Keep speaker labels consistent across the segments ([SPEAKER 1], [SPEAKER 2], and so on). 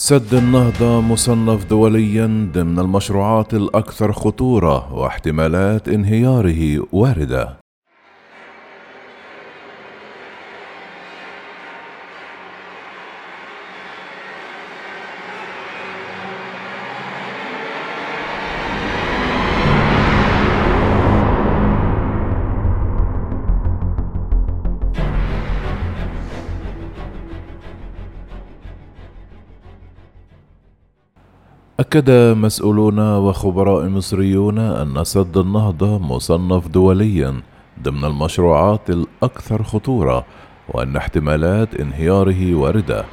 [SPEAKER 1] سد النهضة مصنف دوليا ضمن المشروعات الأكثر خطورة واحتمالات انهياره واردة. أكد مسؤولون وخبراء مصريون أن سد النهضة مصنف دوليا ضمن المشروعات الأكثر خطورة وأن احتمالات انهياره واردة.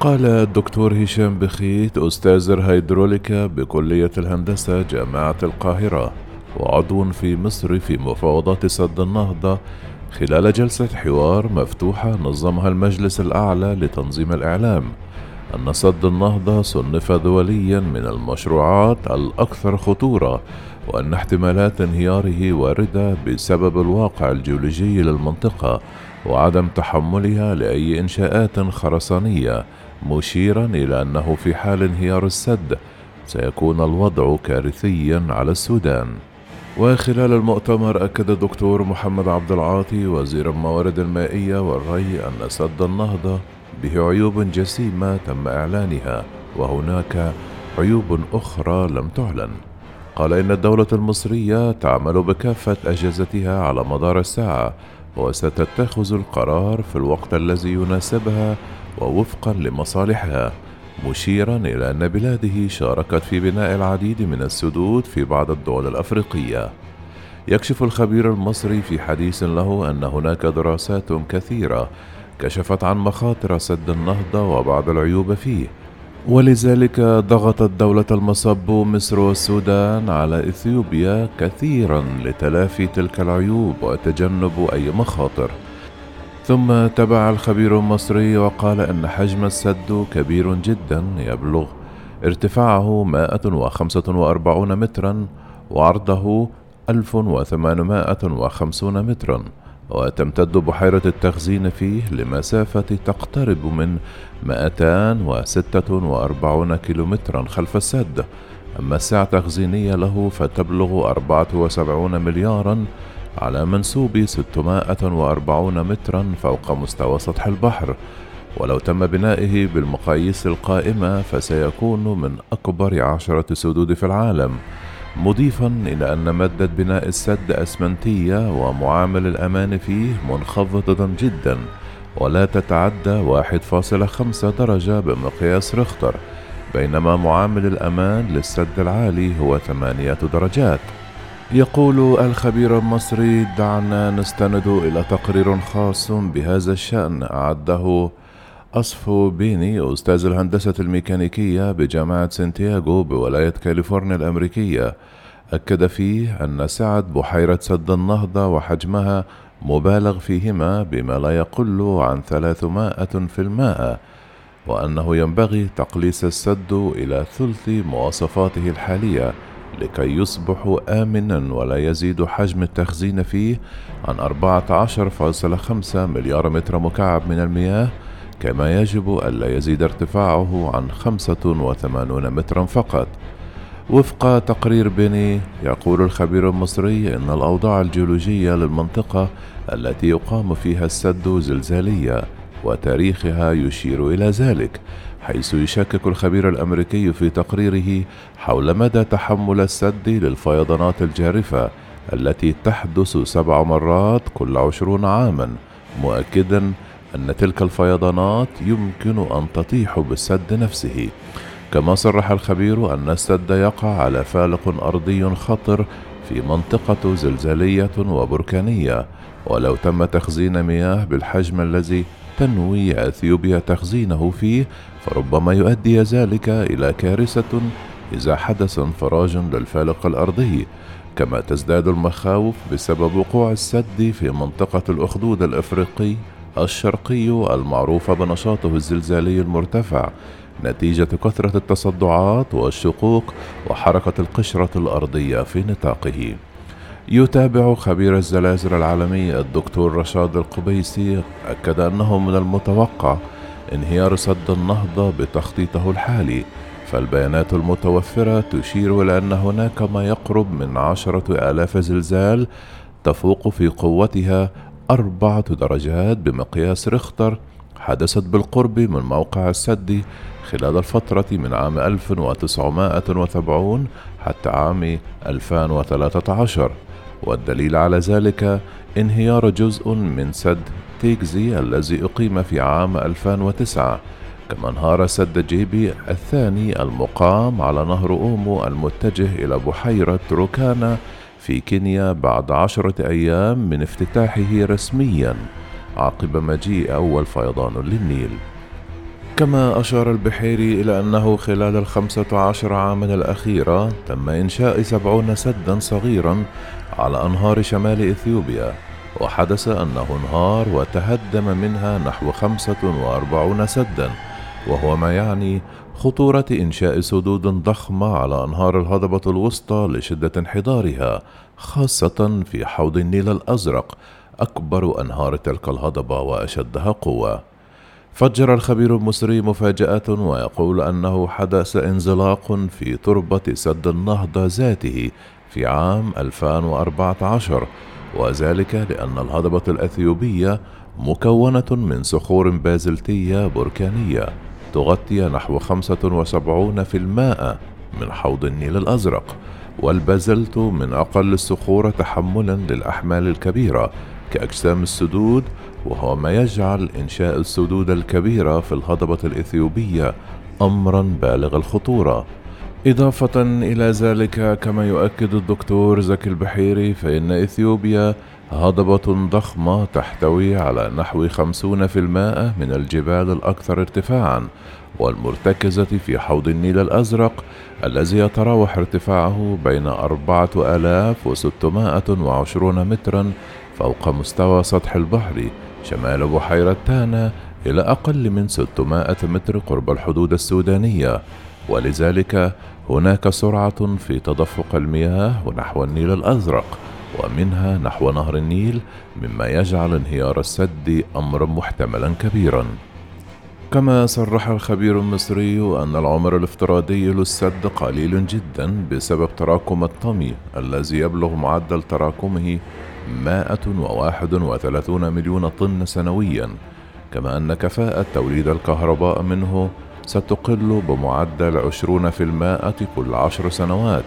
[SPEAKER 1] قال الدكتور هشام بخيت أستاذ الهيدروليكا بكلية الهندسة جامعة القاهرة وعضو في مصر في مفاوضات سد النهضة خلال جلسة حوار مفتوحة نظمها المجلس الأعلى لتنظيم الإعلام. أن سد النهضة صنف دوليا من المشروعات الأكثر خطورة وأن احتمالات انهياره واردة بسبب الواقع الجيولوجي للمنطقة وعدم تحملها لأي إنشاءات خرسانية مشيرا إلى أنه في حال انهيار السد سيكون الوضع كارثيا على السودان. وخلال المؤتمر أكد الدكتور محمد عبد العاطي وزير الموارد المائية والري أن سد النهضة به عيوب جسيمة تم إعلانها وهناك عيوب أخرى لم تعلن. قال إن الدولة المصرية تعمل بكافة أجهزتها على مدار الساعة وستتخذ القرار في الوقت الذي يناسبها ووفقا لمصالحها. مشيرا إلى أن بلاده شاركت في بناء العديد من السدود في بعض الدول الأفريقية. يكشف الخبير المصري في حديث له أن هناك دراسات كثيرة كشفت عن مخاطر سد النهضة وبعض العيوب فيه. ولذلك ضغطت دولة المصب مصر والسودان على إثيوبيا كثيرا لتلافي تلك العيوب وتجنب أي مخاطر. ثم تبع الخبير المصري وقال أن حجم السد كبير جدا يبلغ ارتفاعه 145 مترا وعرضه 1850 مترا. وتمتد بحيرة التخزين فيه لمسافة تقترب من 246 كيلومترا خلف السد. أما السعة التخزينية له فتبلغ 74 مليارا على منسوب 640 مترا فوق مستوى سطح البحر. ولو تم بنائه بالمقاييس القائمة فسيكون من أكبر عشرة سدود في العالم. مضيفا إلى أن مادة بناء السد أسمنتية ومعامل الأمان فيه منخفضة جدا ولا تتعدى 1.5 درجة بمقياس ريختر بينما معامل الأمان للسد العالي هو 8 درجات. يقول الخبير المصري دعنا نستند إلى تقرير خاص بهذا الشأن أعده أصفو بيني أستاذ الهندسة الميكانيكية بجامعة سانتياغو بولاية كاليفورنيا الأمريكية. أكد فيه أن سعة بحيرة سد النهضة وحجمها مبالغ فيهما بما لا يقل عن ثلاثمائة في المائة وأنه ينبغي تقليص السد إلى ثلث مواصفاته الحالية لكي يصبح آمنا ولا يزيد حجم التخزين فيه عن 14.5 مليار متر مكعب من المياه كما يجب ألا يزيد ارتفاعه عن 85 مترا فقط. وفق تقرير بني يقول الخبير المصري أن الأوضاع الجيولوجية للمنطقة التي يقام فيها السد زلزالية وتاريخها يشير إلى ذلك حيث يشكك الخبير الأمريكي في تقريره حول مدى تحمل السد للفيضانات الجارفة التي تحدث سبع مرات كل عشرون عاما مؤكدا أن تلك الفيضانات يمكن أن تطيح بالسد نفسه. كما صرح الخبير أن السد يقع على فالق أرضي خطر في منطقة زلزالية وبركانية ولو تم تخزين مياه بالحجم الذي تنوي أثيوبيا تخزينه فيه فربما يؤدي ذلك إلى كارثة إذا حدث انفراج للفالق الأرضي. كما تزداد المخاوف بسبب وقوع السد في منطقة الأخدود الإفريقي الشرقي المعروف بنشاطه الزلزالي المرتفع نتيجة كثرة التصدعات والشقوق وحركة القشرة الأرضية في نطاقه. يتابع خبير الزلازل العالمي الدكتور رشاد القبيسي أكد أنه من المتوقع انهيار سد النهضة بتخطيطه الحالي فالبيانات المتوفرة تشير إلى أن هناك ما يقرب من عشرة آلاف زلزال تفوق في قوتها أربعة درجات بمقياس ريختر حدثت بالقرب من موقع السد خلال الفترة من عام 1970 حتى عام 2013 والدليل على ذلك انهيار جزء من سد تيكزي الذي أقيم في عام 2009 كما انهار سد جيبي الثاني المقام على نهر أومو المتجه إلى بحيرة روكانا في كينيا بعد عشرة أيام من افتتاحه رسميا عقب مجيء أول فيضان للنيل. كما أشار البحيري إلى أنه خلال الخمسة عشر عاما الأخيرة تم إنشاء سبعون سدا صغيرا على أنهار شمال إثيوبيا وحدث أنه انهار وتهدم منها نحو خمسة وأربعون سدا. وهو ما يعني خطورة إنشاء سدود ضخمة على أنهار الهضبة الوسطى لشدة انحدارها خاصة في حوض النيل الأزرق أكبر أنهار تلك الهضبة وأشدها قوة. فجر الخبير المصري مفاجأة ويقول أنه حدث انزلاق في تربة سد النهضة ذاته في عام 2014 وذلك لأن الهضبة الأثيوبية مكونة من صخور بازلتية بركانية. تغطي نحو 75% من حوض النيل الأزرق والبازلت من أقل الصخور تحملا للأحمال الكبيرة كأجسام السدود وهو ما يجعل إنشاء السدود الكبيرة في الهضبة الإثيوبية أمرا بالغ الخطورة. إضافة إلى ذلك كما يؤكد الدكتور زكي البحيري فإن إثيوبيا هضبة ضخمة تحتوي على نحو خمسون في المائة من الجبال الأكثر ارتفاعا والمرتكزة في حوض النيل الأزرق الذي يتراوح ارتفاعه بين أربعة آلاف وستمائة وعشرون مترا فوق مستوى سطح البحر شمال بحيرة تانا إلى أقل من 600 متر قرب الحدود السودانية. ولذلك هناك سرعة في تدفق المياه نحو النيل الأزرق. ومنها نحو نهر النيل مما يجعل انهيار السد أمرا محتملا كبيرا. كما صرح الخبير المصري أن العمر الافتراضي للسد قليل جدا بسبب تراكم الطمي الذي يبلغ معدل تراكمه 131 مليون طن سنويا. كما أن كفاءة توليد الكهرباء منه ستقل بمعدل عشرون في المائة كل عشر سنوات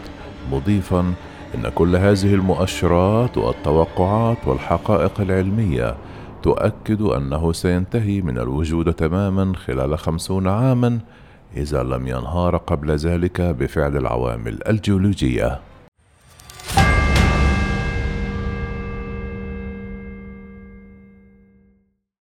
[SPEAKER 1] مضيفا إن كل هذه المؤشرات والتوقعات والحقائق العلمية تؤكد أنه سينتهي من الوجود تماما خلال خمسون عاما إذا لم ينهار قبل ذلك بفعل العوامل الجيولوجية.